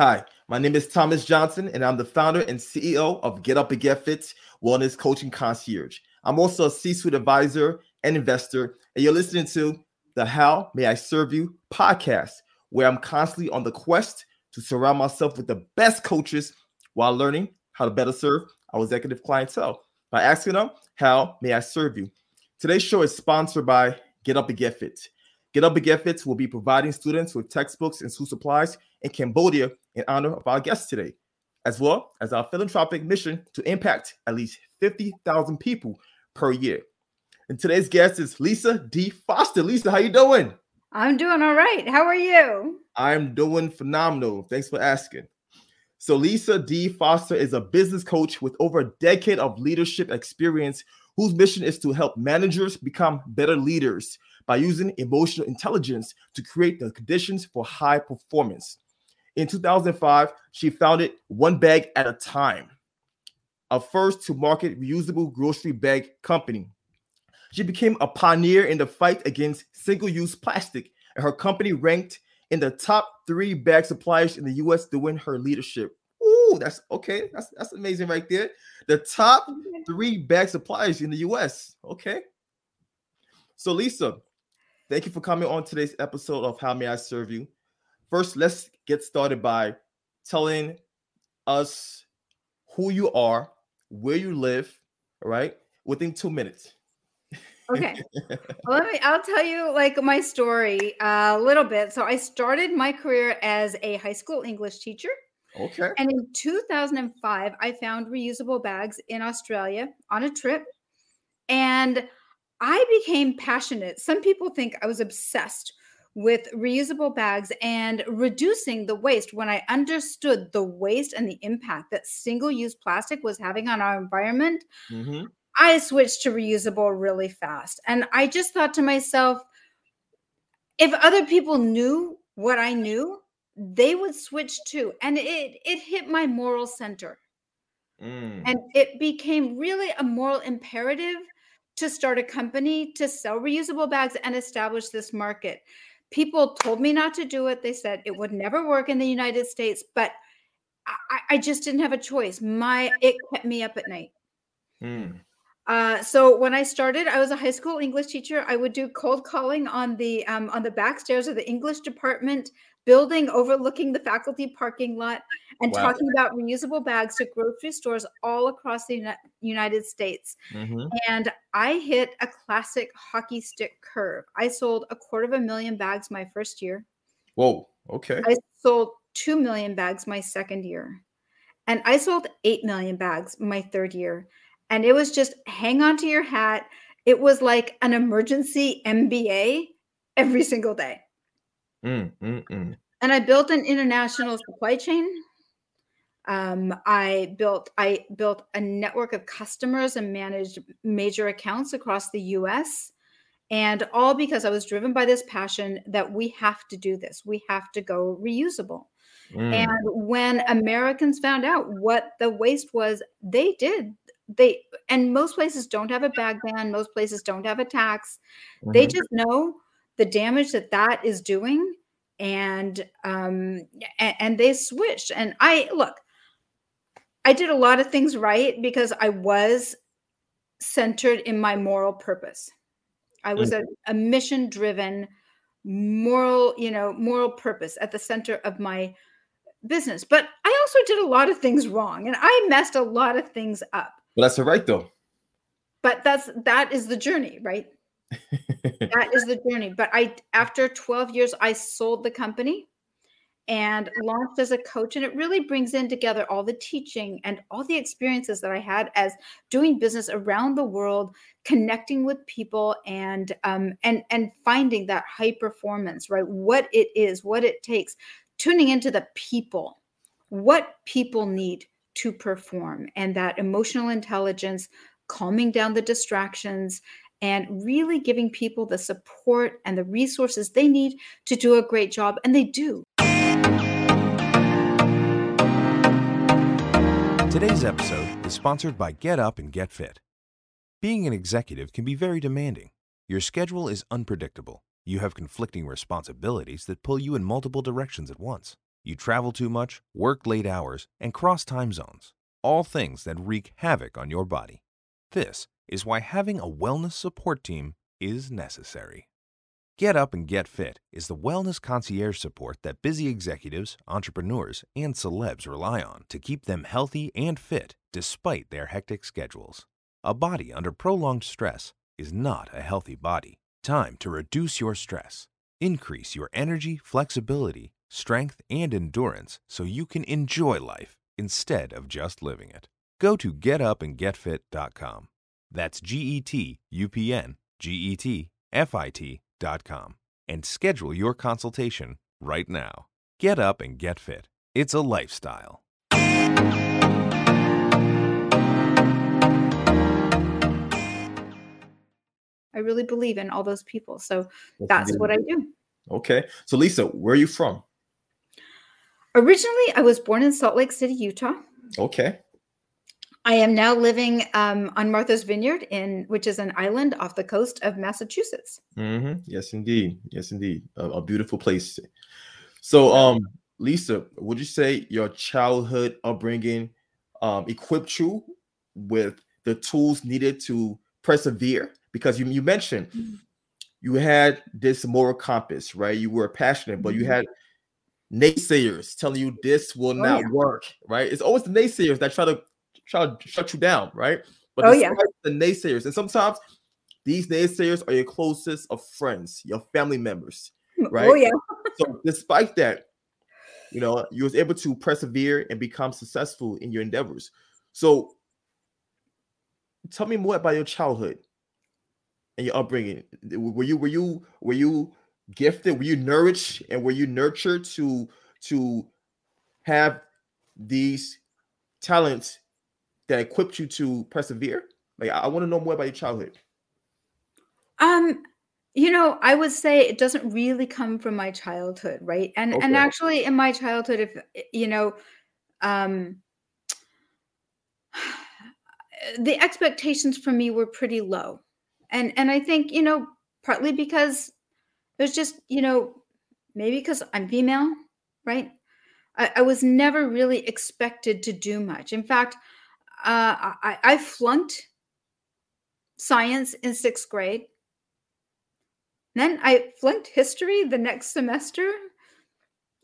Hi, my name is Thomas Johnson, and I'm the founder and CEO of Get Up and Get Fit Wellness Coaching Concierge. I'm also a C suite advisor and investor, and you're listening to the How May I Serve You podcast, where I'm constantly on the quest to surround myself with the best coaches while learning how to better serve our executive clientele by asking them, How may I serve you? Today's show is sponsored by Get Up and Get Fit. Get Up and Get Fit will be providing students with textbooks and school supplies in Cambodia in honor of our guest today, as well as our philanthropic mission to impact at least 50,000 people per year. And today's guest is Lisa D. Foster. Lisa, how you doing? I'm doing all right. How are you? I'm doing phenomenal. Thanks for asking. So, Lisa D. Foster is a business coach with over a decade of leadership experience whose mission is to help managers become better leaders by using emotional intelligence to create the conditions for high performance. In 2005, she founded One Bag at a Time, a first to market reusable grocery bag company. She became a pioneer in the fight against single use plastic, and her company ranked in the top three bag suppliers in the US during her leadership. Ooh, that's okay. That's that's amazing right there. The top three bag suppliers in the US. Okay. So, Lisa, thank you for coming on today's episode of How May I Serve You. First, let's get started by telling us who you are, where you live, right, within two minutes. Okay. well, let me, I'll tell you like my story a little bit. So I started my career as a high school English teacher. Okay. And in 2005, I found reusable bags in Australia on a trip. And I became passionate. Some people think I was obsessed with reusable bags and reducing the waste when I understood the waste and the impact that single use plastic was having on our environment. Mm-hmm. I switched to reusable really fast. And I just thought to myself, if other people knew what I knew, they would switch too. And it it hit my moral center. Mm. And it became really a moral imperative to start a company to sell reusable bags and establish this market. People told me not to do it. They said it would never work in the United States, but I, I just didn't have a choice. My it kept me up at night. Mm. Uh, so when I started, I was a high school English teacher. I would do cold calling on the um, on the back stairs of the English department building overlooking the faculty parking lot and wow. talking about reusable bags to grocery stores all across the United States. Mm-hmm. And I hit a classic hockey stick curve. I sold a quarter of a million bags my first year. Whoa, okay. I sold 2 million bags my second year. And I sold 8 million bags my third year and it was just hang on to your hat. It was like an emergency MBA every single day. Mm, mm, mm. And I built an international supply chain. Um, I built I built a network of customers and managed major accounts across the U.S. And all because I was driven by this passion that we have to do this. We have to go reusable. Mm. And when Americans found out what the waste was, they did they and most places don't have a bag ban most places don't have a tax mm-hmm. they just know the damage that that is doing and um and, and they switched and i look i did a lot of things right because i was centered in my moral purpose i was mm-hmm. a, a mission driven moral you know moral purpose at the center of my business but i also did a lot of things wrong and i messed a lot of things up well, that's all right though. But that's that is the journey, right? that is the journey. But I after 12 years, I sold the company and launched as a coach. And it really brings in together all the teaching and all the experiences that I had as doing business around the world, connecting with people and um, and and finding that high performance, right? What it is, what it takes, tuning into the people, what people need to perform and that emotional intelligence, calming down the distractions, and really giving people the support and the resources they need to do a great job. And they do. Today's episode is sponsored by Get Up and Get Fit. Being an executive can be very demanding. Your schedule is unpredictable. You have conflicting responsibilities that pull you in multiple directions at once. You travel too much, work late hours, and cross time zones, all things that wreak havoc on your body. This is why having a wellness support team is necessary. Get Up and Get Fit is the wellness concierge support that busy executives, entrepreneurs, and celebs rely on to keep them healthy and fit despite their hectic schedules. A body under prolonged stress is not a healthy body. Time to reduce your stress, increase your energy, flexibility, strength, and endurance so you can enjoy life instead of just living it. Go to getupandgetfit.com. That's G E T U P N G E T F I T.com and schedule your consultation right now. Get up and get fit. It's a lifestyle. I really believe in all those people. So that's what I do. Okay. So, Lisa, where are you from? Originally, I was born in Salt Lake City, Utah. Okay. I am now living um, on Martha's Vineyard, in which is an island off the coast of Massachusetts. Mm-hmm. Yes, indeed. Yes, indeed. A, a, beautiful place. So, um, Lisa, would you say your childhood upbringing um, equipped you with the tools needed to persevere? Because you, you mentioned mm-hmm. you had this moral compass, right? You were passionate, but you mm-hmm. had naysayers telling you this will oh, not yeah. work, right? It's always the naysayers that try to try to shut you down, right? But oh, yeah. the naysayers, and sometimes these naysayers are your closest of friends, your family members, mm, right? Oh yeah. so despite that, you know, you was able to persevere and become successful in your endeavors. So tell me more about your childhood and your upbringing. Were you were you were you gifted? Were you nourished and were you nurtured to to have these talents that equipped you to persevere? Like, I, want to know more about your childhood. Um, you know, I would say it doesn't really come from my childhood, right? And okay. and actually, in my childhood, if you know, um, the expectations for me were pretty low, and and I think you know partly because there's just you know maybe because I'm female, right? I, I was never really expected to do much. In fact, uh, I, I flunked science in sixth grade. Then I flunked history the next semester.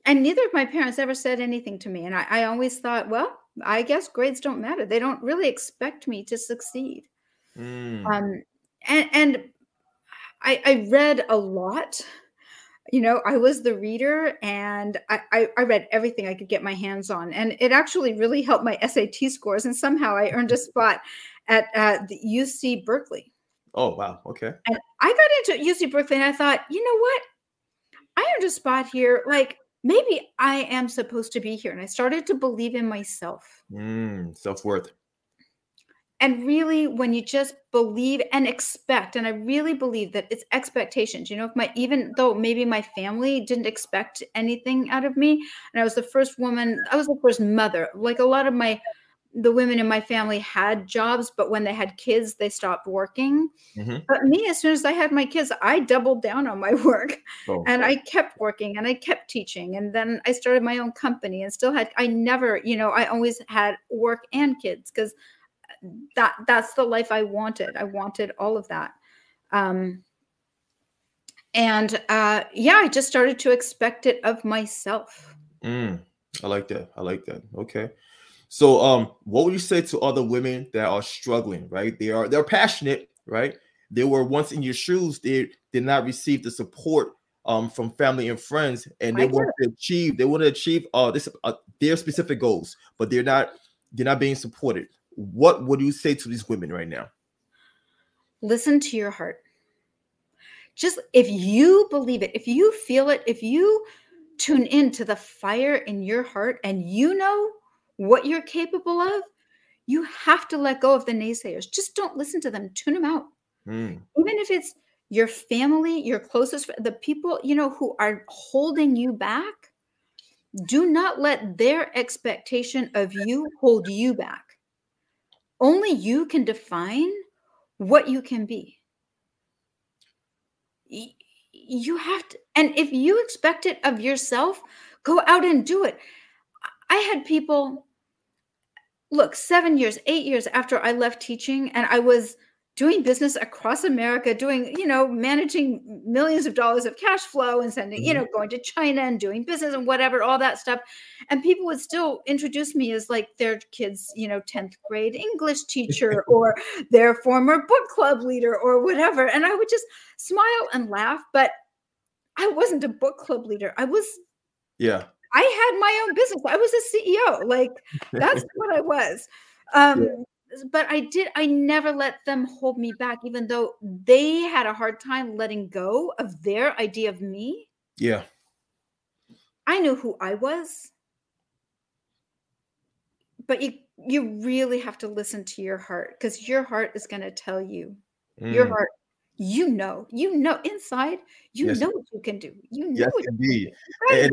And neither of my parents ever said anything to me. And I, I always thought, well, I guess grades don't matter. They don't really expect me to succeed. Mm. Um, and and I, I read a lot you know i was the reader and I, I, I read everything i could get my hands on and it actually really helped my sat scores and somehow i earned a spot at uh, the uc berkeley. Oh wow okay. And i got into uc berkeley and i thought you know what? I earned a spot here like maybe i am supposed to be here and i started to believe in myself. Mm, self-worth and really when you just believe and expect and i really believe that it's expectations you know if my even though maybe my family didn't expect anything out of me and i was the first woman i was the first mother like a lot of my the women in my family had jobs but when they had kids they stopped working mm-hmm. but me as soon as i had my kids i doubled down on my work oh. and i kept working and i kept teaching and then i started my own company and still had i never you know i always had work and kids because that that's the life I wanted. I wanted all of that. Um, and uh, yeah, I just started to expect it of myself. Mm, I like that. I like that. Okay. So um what would you say to other women that are struggling, right? They are they're passionate, right? They were once in your shoes, they did not receive the support um from family and friends and they want to achieve they want to achieve uh this uh, their specific goals, but they're not they're not being supported what would you say to these women right now? Listen to your heart. Just if you believe it, if you feel it, if you tune into the fire in your heart and you know what you're capable of, you have to let go of the naysayers. Just don't listen to them, tune them out. Mm. Even if it's your family, your closest, the people, you know, who are holding you back, do not let their expectation of you hold you back only you can define what you can be. You have to, and if you expect it of yourself, Go out and do it. I had people look, 7 years, 8 years after I left teaching and I was doing business across America, doing, you know, managing millions of dollars of cash flow and sending, mm-hmm. you know, going to China and doing business and whatever, all that stuff. And people would still introduce me as like their kids, you know, 10th grade English teacher or their former book club leader or whatever. And I would just smile and laugh. But I wasn't a book club leader. I was, yeah. I had my own business. I was a CEO. Like that's what I was. Um, yeah but I did, I never let them hold me back, even though they had a hard time letting go of their idea of me. Yeah. I knew who I was. But you you really have to listen to your heart because your heart is going to tell you. Mm. Your heart, you know, you know inside, you yes. know what you can do. You know yes, indeed. Right?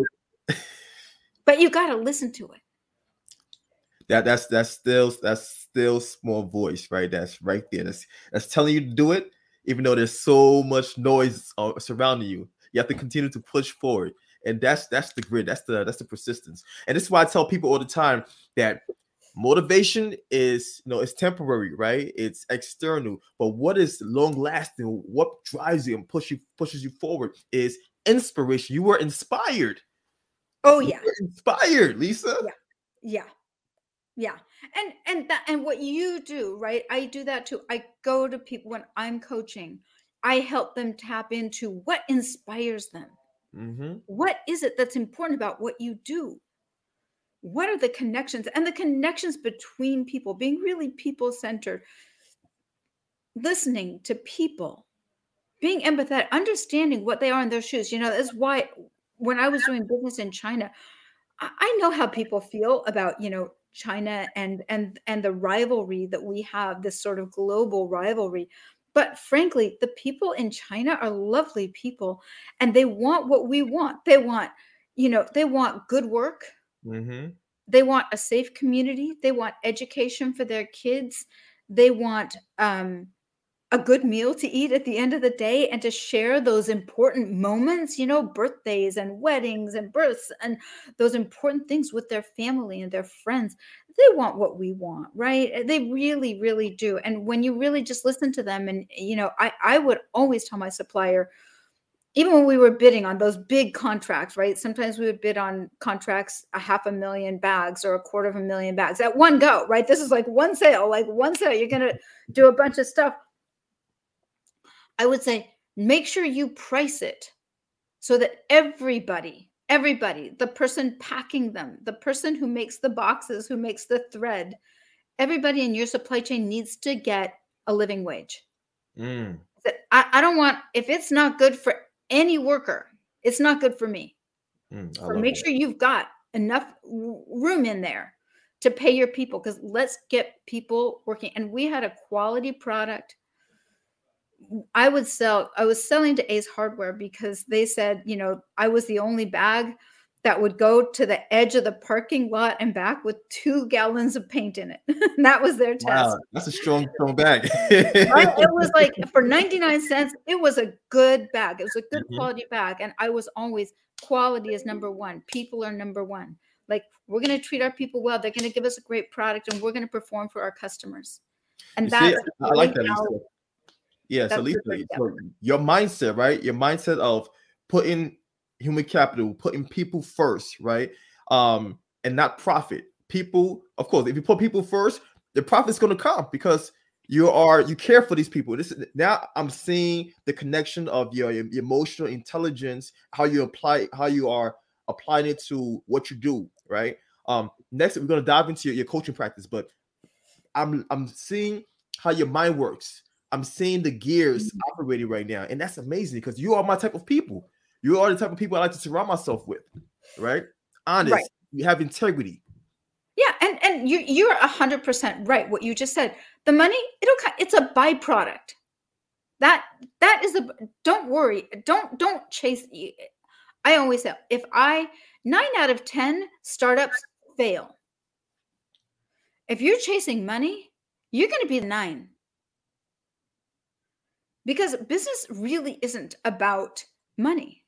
but you got to listen to it that that's that's still that's still small voice right that's right there that's that's telling you to do it even though there's so much noise uh, surrounding you. You have to continue to push forward and that's that's the grit that's the that's the persistence. And this is why i tell people all the time that motivation is you know it's temporary right? It's external but what is long lasting what drives you and push you pushes you forward is inspiration. You were inspired. Oh yeah. inspired lisa. Yeah. Yeah yeah. And and that and what you do, right? I do that too. I go to people when I'm coaching. I help them tap into what inspires them. Mm-hmm. What is it that's important about what you do? What are the connections and the connections between people, being really people centered, listening to people, being empathetic, understanding what they are in their shoes. You know, that's why when I was doing business in China, I know how people feel about, you know, China and and and the rivalry that we have, this sort of global rivalry. But frankly, the people in China are lovely people and they want what we want. They want, you know, they want good work. Mm-hmm. They want a safe community. They want education for their kids. They want um, a good meal to eat at the end of the day and to share those important moments, you know, birthdays and weddings and births and those important things with their family and their friends. They want what we want, right? Eh, they really, really do. And when you really just listen to them, and, you know, I, I would always tell my supplier, even when we were bidding on those big contracts, right? Sometimes we would bid on contracts a half a million bags or a quarter of a million bags at one go, right? This is like one sale, like one sale. You're going to do a bunch of stuff I would say make sure you price it so that everybody, everybody, the person packing them, the person who makes the boxes, who makes the thread, everybody in your supply chain needs to get a living wage. Mm. I, I, don't want, if it's not good for any worker, it's not good for me. Mm, so make that. sure you've got enough room in there to pay your people because let's get people working. And we had a quality product I would sell, I was selling to Ace Hardware because they said, you know, I was the only bag that would go to the edge of the parking lot and back with two gallons of paint in it. that was their test. Wow, that's a strong, strong bag. right? It was like for 99 cents, it was a good bag. It was a good mm-hmm. quality bag. And I was always quality is number one. People are number one. Like we're going to treat our people well. They're going to give us a great product and we're going to perform for our customers. And you that's see, I like that. Yeah, so Lisa, so your mindset, right? Your mindset of putting human capital, putting people first, right? Um, and not profit. People, of course, if you put people first, the profit's gonna come because you are you care for these people. This is now I'm seeing the connection of your, your emotional intelligence, how you apply, how you are applying it to what you do, right? Um, next we're gonna dive into your, your coaching practice, but I'm I'm seeing how your mind works I'm seeing the gears mm-hmm. operating right now, and that's amazing because you are my type of people. You are the type of people I like to surround myself with, right? Honest, right. you have integrity. Yeah, and and you you're hundred percent right. What you just said, the money it'll it's a byproduct. That that is a don't worry, don't don't chase. I always say if I nine out of ten startups fail. If you're chasing money, you're going to be the nine because business really isn't about money.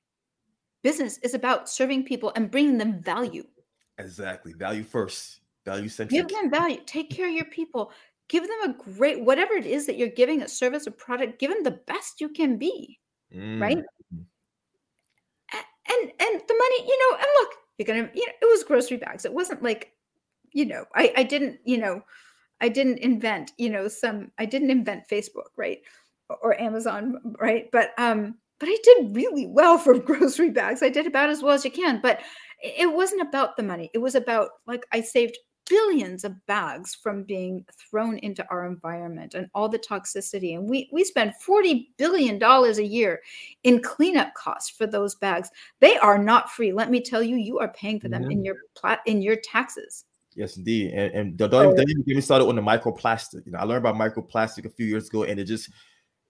business is about serving people and bringing them value. Exactly. Value first. Value centric. Give them value. Take care of your people. Give them a great whatever it is that you're giving a service or product. Give them the best you can be, Mm. right? And and the money, you know, and look, you're gonna, you know, it was grocery bags. It wasn't like, you know, I I didn't, you know, I didn't invent, you know, some I didn't invent Facebook, right? Or, Amazon, right? But um, but I did really well for grocery bags. I did about as well as you can, but it wasn't about the money. It was about like I saved billions of bags from being thrown into our environment and all the toxicity. And we we spend 40 billion dollars a year in cleanup costs for those bags. They are not free. Let me tell you, you are paying for them Mhm. in your plat in your taxes. Yes, indeed. And, and don't, don't, Oh. don't even get me started on the microplastic. You know, I learned about microplastic a few years ago, and it just,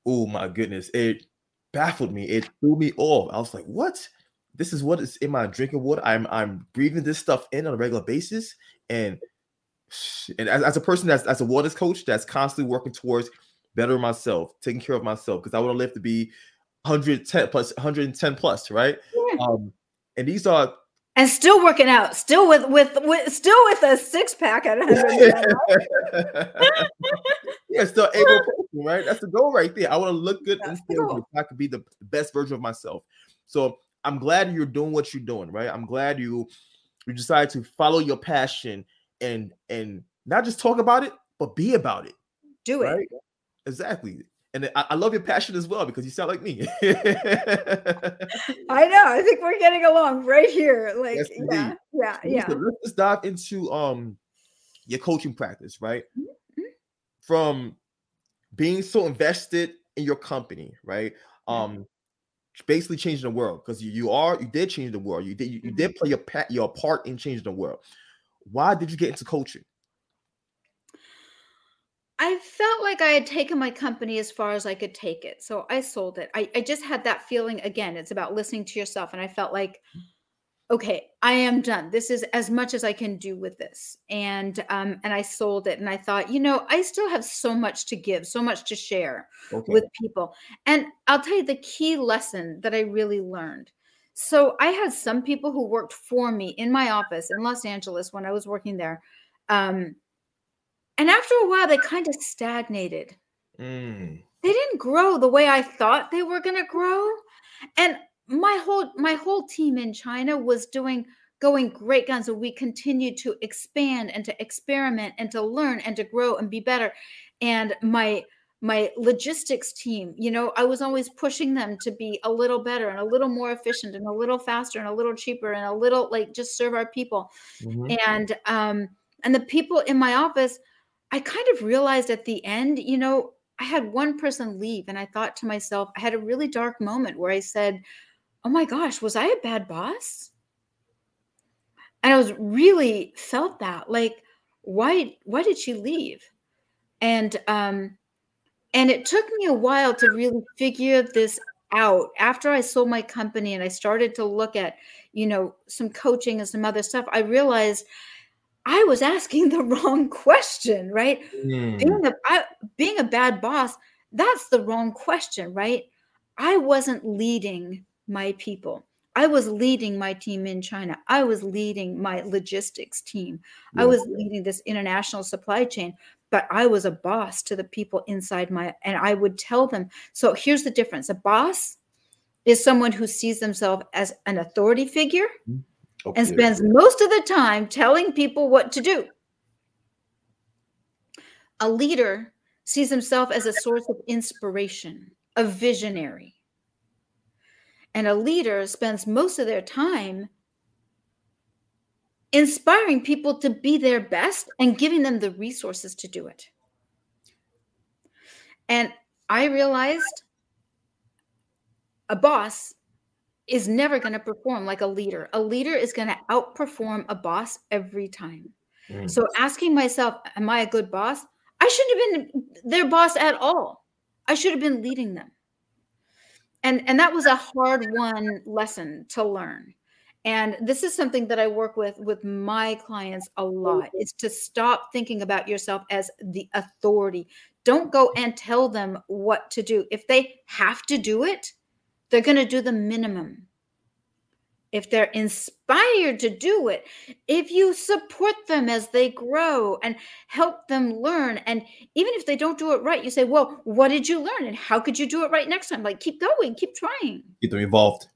oh my goodness, it baffled me. It threw me off. I was like, what? This is what is in my drinking water. I'm I'm breathing this stuff in on a regular basis. And and as, as a person that's as a wellness coach that's constantly working towards bettering myself, taking care of myself, because I want to live to be 110 plus 110 plus, right? Yeah. Um, and these are And still working out, still with with, with still with a six pack at 100. yeah, still able person, right? That's the goal right there. I want to look good and That's feel goal. I could be the best version of myself. So I'm glad you're doing what you're doing, right? I'm glad you you decided to follow your passion and and not just talk about it, but be about it. Do it. Right? Exactly. And I, I love your passion as well because you sound like me. I know. I think we're getting along right here. Like, Yes, yeah, indeed. yeah, So yeah. let's dive into um your coaching practice, right? Mhm. From being so invested in your company, right? Yeah. Um basically changing the world because you, you are you did change the world. You did you, you Mm-hmm. did play your pa- your part in changing the world. Why did you get into coaching? I felt like I had taken my company as far as I could take it. So I sold it. I, I just had that feeling again. It's about listening to yourself. And I felt like, okay, I am done. This is as much as I can do with this. And um, and I sold it. And I thought, you know, I still have so much to give, so much to share Okay. with people. And I'll tell you the key lesson that I really learned. So I had some people who worked for me in my office in Los Angeles when I was working there. Um, and after a while, they kind of stagnated. Mm, They didn't grow the way I thought they were going to grow. And my whole my whole team in China was doing going great guns and we continued to expand and to experiment and to learn and to grow and be better. And my my logistics team, you know, I was always pushing them to be a little better and a little more efficient and a little faster and a little cheaper and a little like just serve our people mhm. and um and the people in my office i kind of realized at the end you know i had one person leave and i thought to myself i had a really dark moment where i said oh my gosh was i a bad boss? And i was really felt that like why why did she leave? And um and it took me a while to really figure this out. After i sold my company and i started to look at you know some coaching and some other stuff i realized i was asking the wrong question right? Mm, being a I, being a bad boss that's the wrong question right? I wasn't leading my people. I was leading my team in china. I was leading my logistics team. I was leading this international supply chain but i was a boss to the people inside my and i would tell them. So here's the difference. A boss is someone who sees themselves as an authority figure mm-hmm. and Okay. spends most of the time telling people what to do. A leader sees himself as a source of inspiration, a visionary. And a leader spends most of their time inspiring people to be their best and giving them the resources to do it. And I realized a boss is never going to perform like a leader. A leader is going to outperform a boss every time. Mm, So asking myself, am I a good boss? I shouldn't have been their boss at all. I should have been leading them. And and that was a hard won lesson to learn. And this is something that I work with with my clients a lot. Is to stop thinking about yourself as the authority. Don't go and tell them what to do. If they have to do it, they're going to do the minimum. If they're inspired to do it, if you support them as they grow and help them learn, and even if they don't do it right, you say, Well, what did you learn? And how could you do it right next time? Like, keep going, keep trying. Get them involved.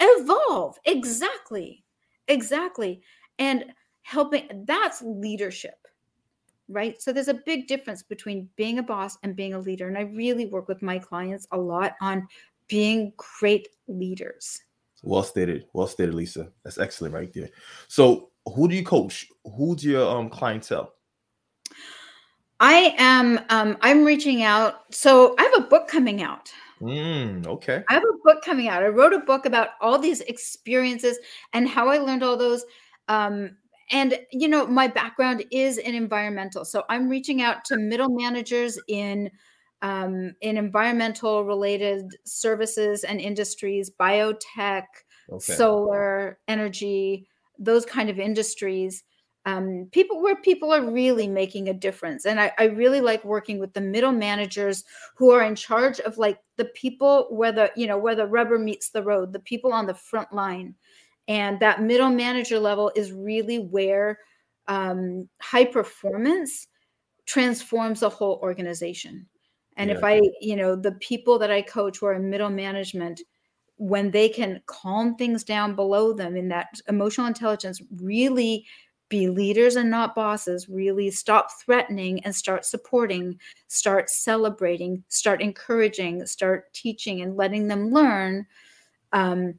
Evolve. Exactly. Exactly. And helping that's leadership right? So there's a big difference between being a boss and being a leader. And I really work with my clients a lot on being great leaders. Well stated. Well stated, Lisa. That's excellent right there. So who do you coach? Who's your um clientele? I am um I'm reaching out. So I have a book coming out. Mm, okay. I have a book coming out. I wrote a book about all these experiences and how I learned all those um and you know my background is in environmental so i'm reaching out to middle managers in um, in environmental related services and industries biotech okay. solar energy those kind of industries um, people where people are really making a difference and I, I really like working with the middle managers who are in charge of like the people where the you know where the rubber meets the road the people on the front line and that middle manager level is really where um, high performance transforms the whole organization. And yeah. if I, you know, the people that I coach who are in middle management, when they can calm things down below them in that emotional intelligence, really be leaders and not bosses, really stop threatening and start supporting, start celebrating, start encouraging, start teaching and letting them learn. Um,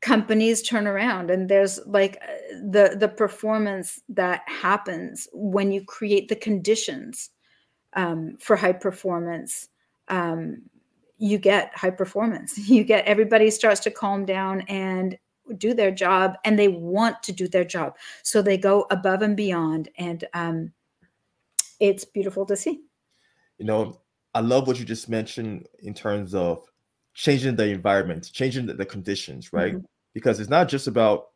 companies turn around and there's like uh, the the performance that happens when you create the conditions um, for high performance um, you get high performance you get everybody starts to calm down and do their job and they want to do their job so they go above and beyond and um, it's beautiful to see you know i love what you just mentioned in terms of changing the environment changing the, the conditions right mm-hmm because it's not just about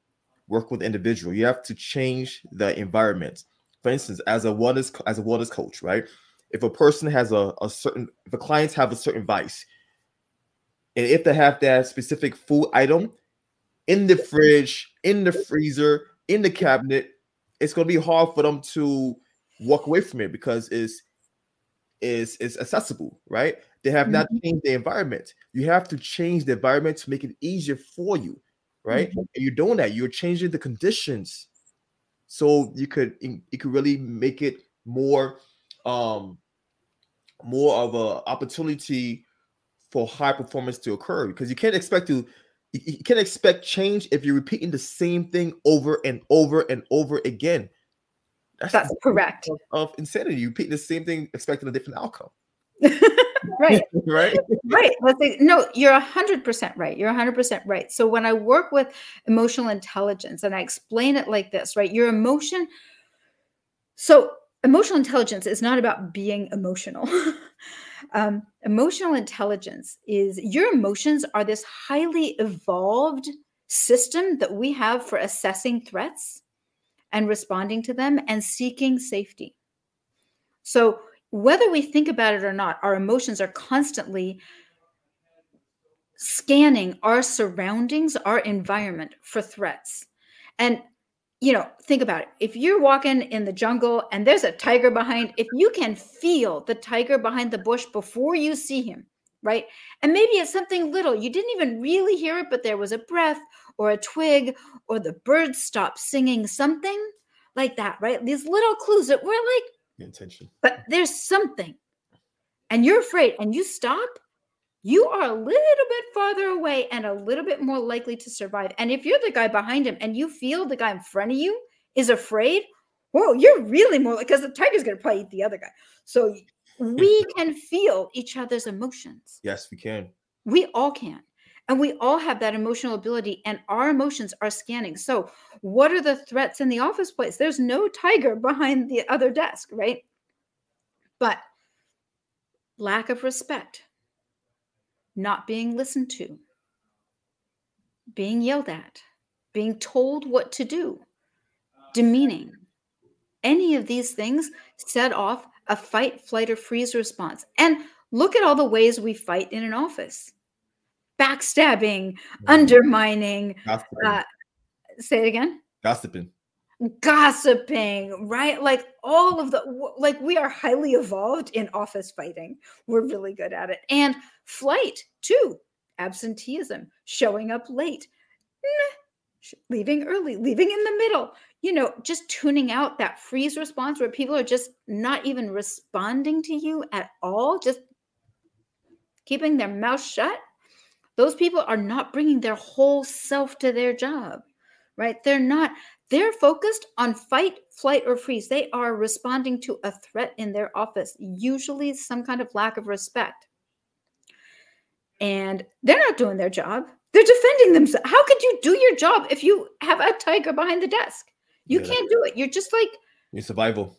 work with individual. You have to change the environment. For instance, as a wellness as a wellness coach, right? If a person has a, a certain if a clients have a certain vice, and if they have that specific food item in the fridge, in the freezer, in the cabinet, it's gonna be hard for them to walk away from it because it's is is accessible, right? They have not mm-hmm. changed the environment. You have to change the environment to make it easier for you right? Mm-hmm. And you're doing that. You're changing the conditions so you could you could really make it more um more of a opportunity for high performance to occur because you can't expect to you can't expect change if you're repeating the same thing over and over and over again. That's, That's correct. Of, of insanity. You repeat the same thing, expecting a different outcome. right right right no you're 100% right you're 100% right so when i work with emotional intelligence and i explain it like this right your emotion so emotional intelligence is not about being emotional um, emotional intelligence is your emotions are this highly evolved system that we have for assessing threats and responding to them and seeking safety so whether we think about it or not, our emotions are constantly scanning our surroundings, our environment for threats. And, you know, think about it. If you're walking in the jungle and there's a tiger behind, if you can feel the tiger behind the bush before you see him, right? And maybe it's something little, you didn't even really hear it, but there was a breath or a twig or the birds stopped singing something like that, right? These little clues that we're like, intention. But there's something, and you're afraid, and you stop, you are a little bit farther away and a little bit more likely to survive. And if you're the guy behind him and you feel the guy in front of you is afraid, whoa, you're really more because the tiger's going to probably eat the other guy. So we can feel each other's emotions. Yes, we can. We all can. And we all have that emotional ability, and our emotions are scanning. So, what are the threats in the office place? There's no tiger behind the other desk, right? But lack of respect, not being listened to, being yelled at, being told what to do, demeaning. Any of these things set off a fight, flight, or freeze response. And look at all the ways we fight in an office backstabbing, Mhm. undermining. Uh, say it again. Gossiping. Gossiping, right? Like all of the, like we are highly evolved in office fighting. We're really good at it. And flight, too. Absenteeism, showing up late, Nah. Leaving early, leaving in the middle. You know, just tuning out that freeze response where people are just not even responding to you at all, just keeping their mouth shut. Those people are not bringing their whole self to their job, right? They're not, they're focused on fight, flight, or freeze. They are responding to a threat in their office, usually some kind of lack of respect. And they're not doing their job. They're defending themselves. How could you do your job if you have a tiger behind the desk? You Yeah. can't do it. You're just like, survival.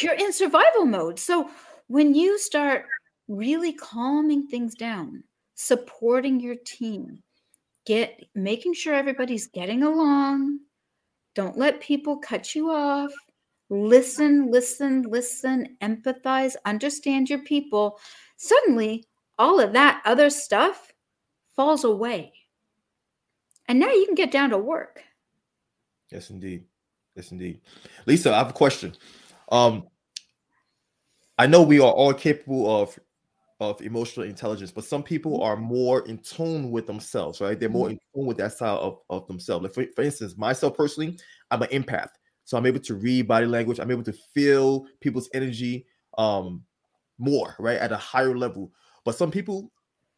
you're in survival mode. So when you start really calming things down, supporting your team, get making sure everybody's getting along, don't let people cut you off. Listen, listen, listen, empathize, understand your people. Suddenly, all of that other stuff falls away. And now you can get down to work. Yes, indeed. Yes, indeed. Lisa, I have a question. Um, I know we are all capable of of emotional intelligence, but some people are more in tune with themselves, right? They're more in tune with that side of, of themselves. Like for, for instance, myself personally, I'm an empath. So I'm able to read body language, I'm able to feel people's energy um more, right? At a higher level. But some people,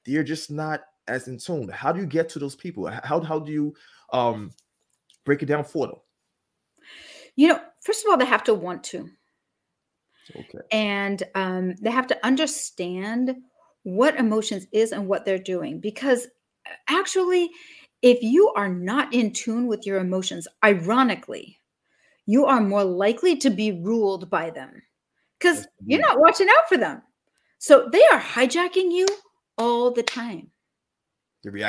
they're just not as in tune. How do you get to those people? How how do you um break it down for them? You know, first of all, they have to want to. Okay. and um, they have to understand what emotions is and what they're doing because uh, actually if you are not in tune with your emotions ironically you are more likely to be ruled by them because you're not watching out for them. So they are hijacking you all the time.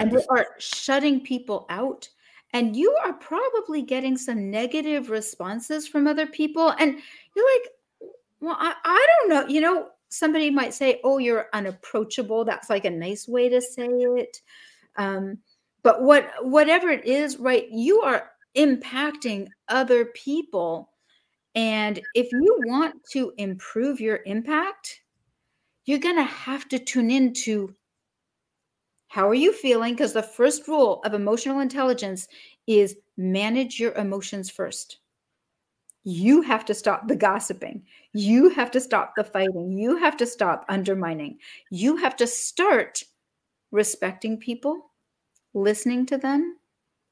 And they are shutting people out and you are probably getting some negative responses from other people and you're like well I, I don't know you know somebody might say oh you're unapproachable that's like a nice way to say it um, but what whatever it is right you are impacting other people and if you want to improve your impact you're going to have to tune into how are you feeling? Because the first rule of emotional intelligence is manage your emotions first. You have to stop the gossiping. You have to stop the fighting. You have to stop undermining. You have to start respecting people, listening to them,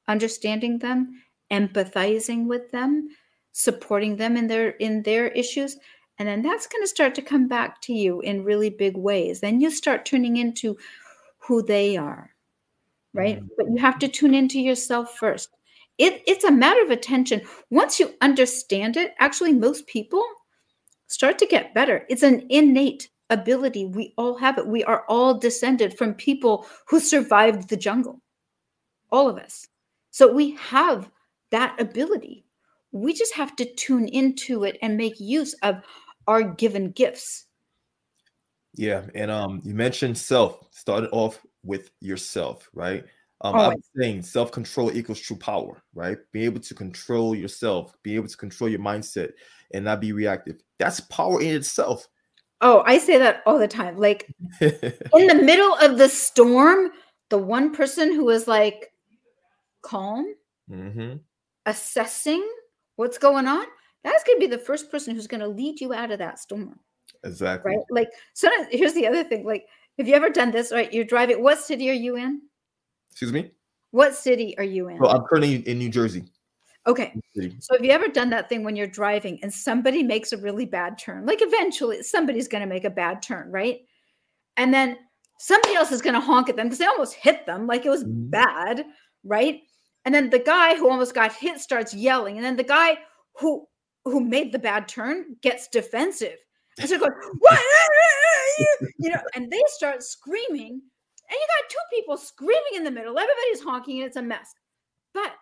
understanding them, empathizing with them, supporting them in their in their issues. And then that's going to start to come back to you in really big ways. Then you start tuning into who they are right Mhm. but you have to tune into yourself first it, it's a matter of attention. Once you understand it actually most people start to get better. It's an innate ability. We all have it. We are all descended from people who survived the jungle all of us. So we have that ability. We just have to tune into it and make use of our given gifts. Yeah, and um, you mentioned self. Started off with yourself, right? Um, I'm saying self-control equals true power, right? Being able to control yourself, be able to control your mindset, and not be reactive. That's power in itself. oh i say that all the time like in the middle of the storm, the one person who is like calm, hmm assessing what's going on, that's going to be the first person who's going to lead you out of that storm, Exactly. right? Like, so here's the other thing. Like, have you ever done this, right? You're driving. What city are you in? Excuse me. What city are you in? So I'm currently in New Jersey. Okay. So have you ever done that thing when you're driving and somebody makes a really bad turn? Like eventually somebody's going to make a bad turn, right? And then somebody else is going to honk at them because they almost hit them like it was Mhm. bad, right? And then the guy who almost got hit starts yelling, and then the guy who who made the bad turn gets defensive and so going, "What?" you know, and they start screaming, and you got two people screaming in the middle. Everybody's honking, and it's a mess. But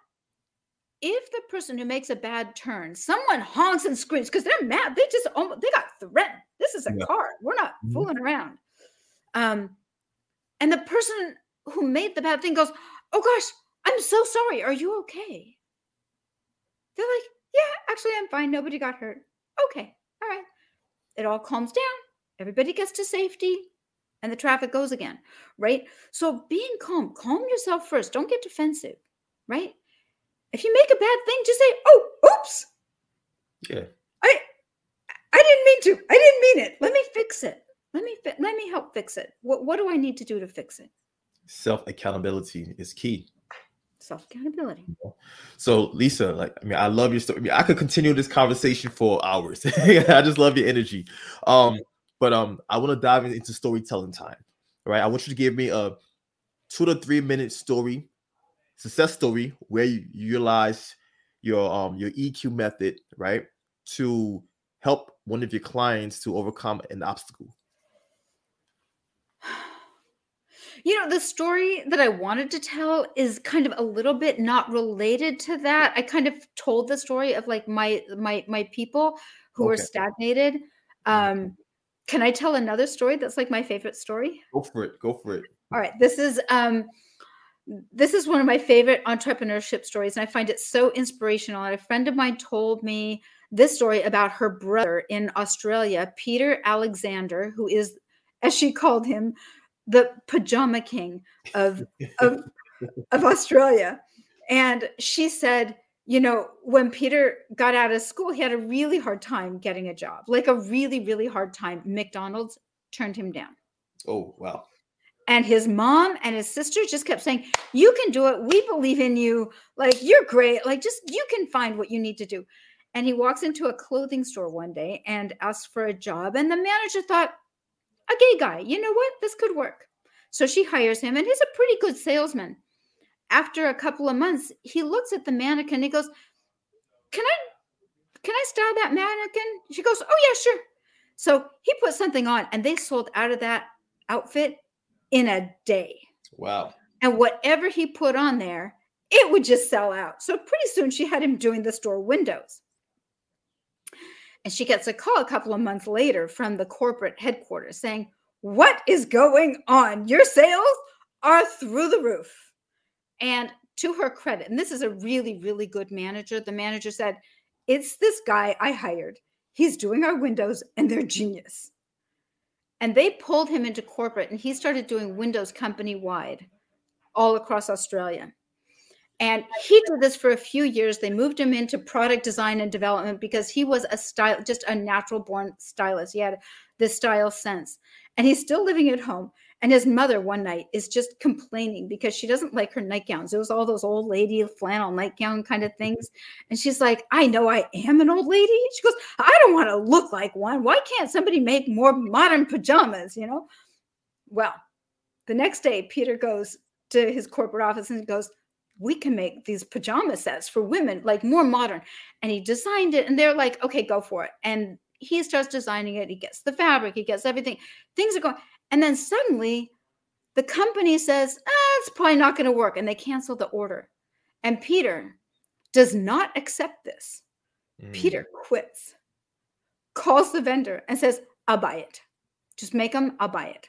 if the person who makes a bad turn, someone honks and screams because they're mad, they just almost they got threatened. This is a Yeah. car. We're not Mhm. fooling around. Um, and the person who made the bad thing goes, "Oh gosh, I'm so sorry. Are you okay?" They're like, "Yeah, actually I'm fine. Nobody got hurt." Okay. All right. It all calms down. Everybody gets to safety and the traffic goes again, right? So being calm, calm yourself first. Don't get defensive, right? If you make a bad thing, just say, "Oh, oops." Yeah. I I didn't mean to. I didn't mean it. Let me fix it. Let me fi- let me help fix it. What what do I need to do to fix it? Self accountability is key. Self accountability. So, Lisa, like, I mean, I love your story. I mean, I could continue this conversation for hours. I just love your energy. Um, but um, I want to dive into storytelling time. Right. I want you to give me a two to three minute story, success story where you utilize your um your EQ method, right, to help one of your clients to overcome an obstacle. You know, the story that I wanted to tell is kind of a little bit not related to that. I kind of told the story of like my my my people who were Okay. stagnated. Um, can I tell another story that's like my favorite story? Go for it. Go for it. All right, this is um this is one of my favorite entrepreneurship stories and I find it so inspirational. And a friend of mine told me this story about her brother in Australia, Peter Alexander, who is as she called him, the pajama king of of of Australia. And she said, you know, when Peter got out of school, he had a really hard time getting a job, like a really, really hard time. McDonald's turned him down. Oh wow. And his mom and his sister just kept saying, You can do it. We believe in you. Like, you're great. Like, just you can find what you need to do. And he walks into a clothing store one day and asks for a job. And the manager thought, A gay guy, you know what? This could work. So she hires him, and he's a pretty good salesman. After a couple of months, he looks at the mannequin. And he goes, Can I can I style that mannequin? She goes, Oh, yeah, sure. So he put something on, and they sold out of that outfit in a day. Wow. And whatever he put on there, it would just sell out. So pretty soon she had him doing the store windows. And she gets a call a couple of months later from the corporate headquarters saying, What is going on? Your sales are through the roof. And to her credit, and this is a really, really good manager, the manager said, It's this guy I hired. He's doing our windows and they're genius. And they pulled him into corporate and he started doing windows company wide all across Australia. And he did this for a few years. They moved him into product design and development because he was a style, just a natural born stylist. He had this style sense. And he's still living at home. And his mother one night is just complaining because she doesn't like her nightgowns. It was all those old lady flannel nightgown kind of things. And she's like, I know I am an old lady. She goes, I don't want to look like one. Why can't somebody make more modern pajamas? You know? Well, the next day, Peter goes to his corporate office and goes, we can make these pajama sets for women, like more modern. And he designed it, and they're like, okay, go for it. And he starts designing it. He gets the fabric, he gets everything. Things are going. And then suddenly the company says, ah, it's probably not going to work. And they cancel the order. And Peter does not accept this. Mm. Peter quits, calls the vendor, and says, I'll buy it. Just make them, I'll buy it.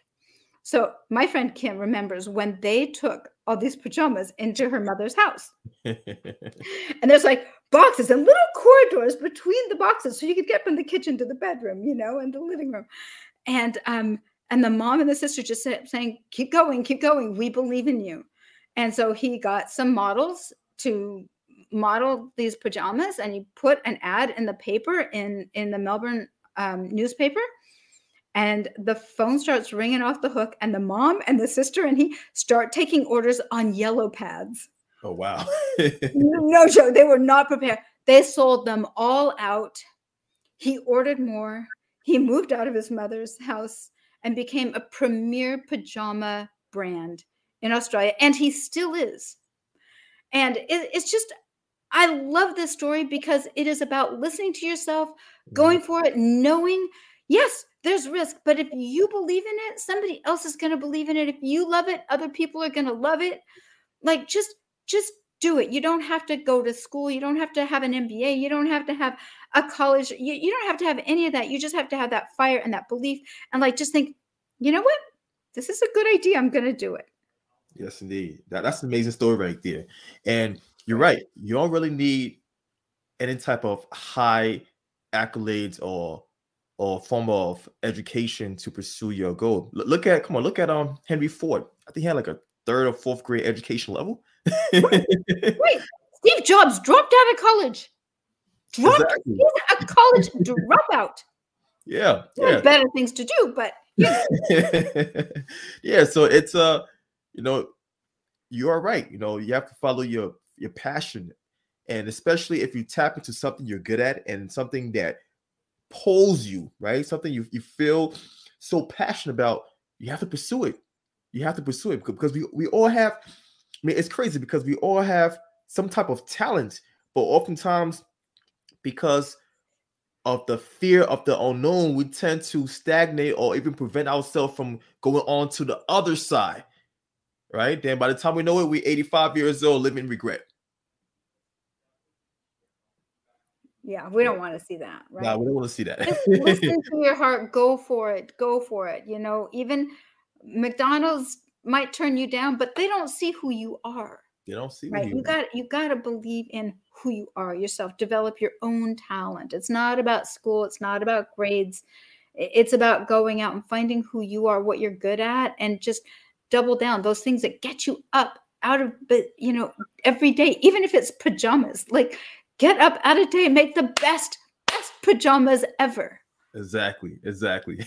So my friend Kim remembers when they took all these pajamas into her mother's house. And there's like boxes and little corridors between the boxes. So you could get from the kitchen to the bedroom, you know, and the living room. And um, and the mom and the sister just said, saying, keep going, keep going. We believe in you. And so he got some models to model these pajamas and he put an ad in the paper in in the Melbourne um, newspaper and the phone starts ringing off the hook and the mom and the sister and he start taking orders on yellow pads oh wow. no joke they were not prepared they sold them all out he ordered more he moved out of his mother's house and became a premier pajama brand in australia and he still is. And it, it's just i love this story because it is about listening to yourself going mm-hmm. for it knowing yes there's risk but if you believe in it somebody else is going to believe in it. If you love it other people are going to love it. Like just just do it. You don't have to go to school. You don't have to have an mba you don't have to have a college you, you don't have to have any of that you just have to have that fire and that belief and like just think you know what this is a good idea i'm going to do it Yes, indeed. That, that's an amazing story right there. And you're right. You don't really need any type of high accolades or or form of education to pursue your goal. L- look at come on, look at um Henry Ford. I think he had like a third or fourth grade education level. Wait, Steve Jobs dropped out of college. Dropped Exactly. he's a college dropout. Yeah, There yeah. better things to do, but yeah, yeah, so it's uh you know, you are right. You know, you have to follow your your passion. And especially if you tap into something you're good at and something that pulls you, right? Something you, you feel so passionate about, you have to pursue it. You have to pursue it because we, we all have, I mean, it's crazy because we all have some type of talent, but oftentimes because of the fear of the unknown, we tend to stagnate or even prevent ourselves from going on to the other side. Right. Then by the time we know it, we're 85 years old, living regret. yeah, we don't want to see that, right? We don't want to see that. Just listen to your heart, go for it, go for it. You know, even McDonald's might turn you down, but they don't see who you are. they don't see right you. you got you got to believe in who you are yourself develop your own talent it's not about school it's not about grades it's about going out and finding who you are what you're good at and just double down those things that get you up out of but you know every day even if it's pajamas like get up out of day and make the best best pajamas ever Exactly, exactly.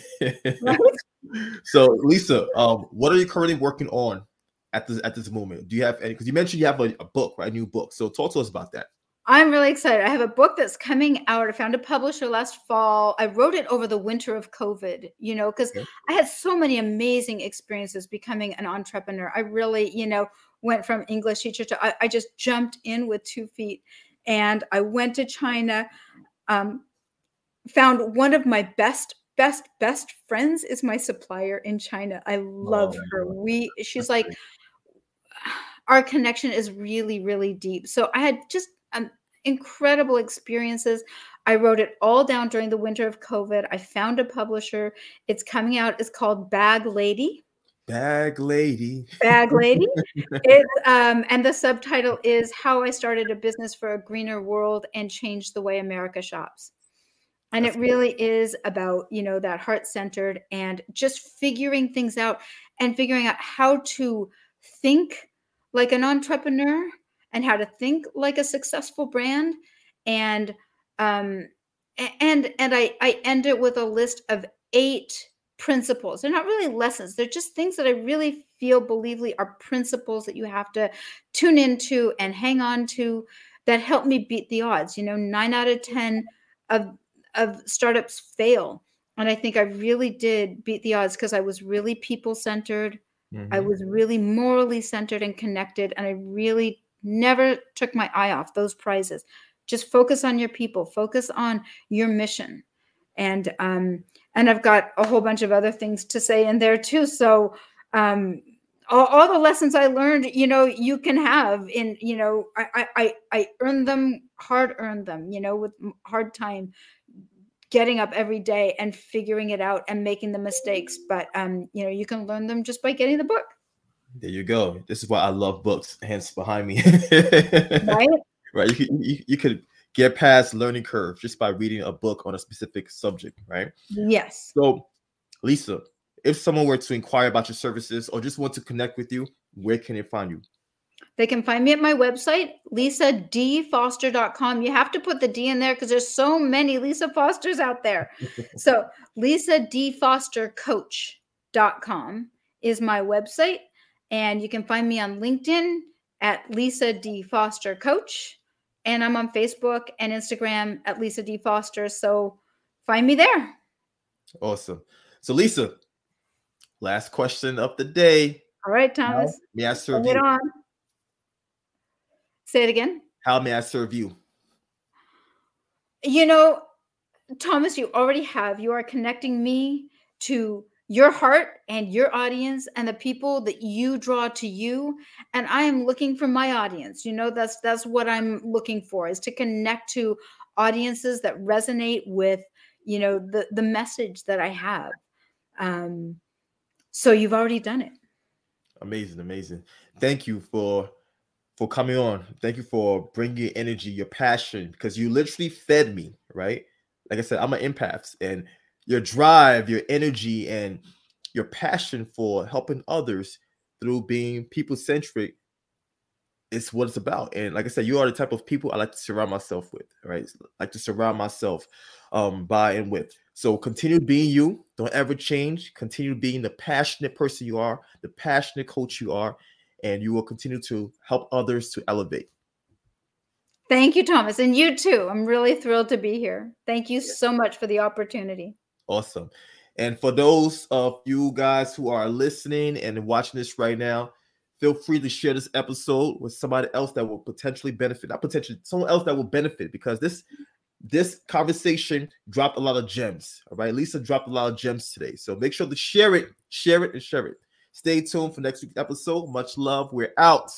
right? so, Lisa, um, what are you currently working on at this at this moment? Do you have any? Because you mentioned you have a, a book, right? A new book. So, talk to us about that. I'm really excited. I have a book that's coming out. I found a publisher last fall. I wrote it over the winter of COVID, you know, because Okay. I had so many amazing experiences becoming an entrepreneur. I really, you know, went from English teacher to, I, I just jumped in with two feet and I went to China. Um, found one of my best, best, best friends is my supplier in China. I love Oh, her. We, she's like, our connection is really, really deep. So I had just um, incredible experiences. I wrote it all down during the winter of COVID. I found a publisher. It's coming out. It's called Bag Lady. Bag lady. Bag Lady. it's um, and the subtitle is How I Started a Business for a Greener World and Changed the Way America Shops. And That's it cool. really is about, you know, that heart centered and just figuring things out and figuring out how to think like an entrepreneur and how to think like a successful brand and um and and I I end it with a list of eight principles. They're not really lessons. They're just things that I really feel believely are principles that you have to tune into and hang on to that help me beat the odds. You know, 9 out of 10 of of startups fail. And I think I really did beat the odds because I was really people centered. I Mhm. was really morally centered and connected. And I really never took my eye off those prizes. Just focus on your people, focus on your mission. And um, and I've got a whole bunch of other things to say in there too. So um all, all the lessons I learned, you know, you can have in, you know, I I I, earned them, hard earned them, you know, with hard time getting up every day and figuring it out and making the mistakes. But um, you know, you can learn them just by getting the book, There you go. This is why I love books. Hence behind me. right? right. You could you, you could get past learning curve just by reading a book on a specific subject, right? yes. So, Lisa, if someone were to inquire about your services or just want to connect with you, where can they find you? They can find me at my website, lisadfoster.com. You have to put the D in there because there's so many Lisa Fosters out there. so lisadfostercoach.com is my website. And you can find me on LinkedIn at Lisa D. Foster Coach. And I'm on Facebook and Instagram at Lisa D. Foster. So find me there. Awesome. So, Lisa, last question of the day. All right, Thomas. May I serve you? on. Say it again. How may I serve you? you know, Thomas, you already have. You are connecting me to your heart and your audience and the people that you draw to you. And I am looking for my audience. You know, that's that's what I'm looking for is to connect to audiences that resonate with, you know, the the message that I have. Um, so you've already done it. Amazing, amazing. Thank you for for coming on. Thank you for bringing your energy, your passion, because you literally fed me, right? Like I said, I'm an empath, and your drive, your energy, and your passion for helping others through being people centric is what it's about. And like I said, you are the type of people I like to surround myself with, right? I like to surround myself um, by and with. So continue being you. Don't ever change. Continue being the passionate person you are, the passionate coach you are, and you will continue to help others to elevate. Thank you, Thomas. And you too. I'm really thrilled to be here. Thank you so much for the opportunity. Awesome. And for those of you guys who are listening and watching this right now, feel free to share this episode with somebody else that will potentially benefit, not potentially, someone else that will benefit because this this conversation dropped a lot of gems. All right. Lisa dropped a lot of gems today. So make sure to share it, share it, and share it. Stay tuned for next week's episode. Much love. We're out.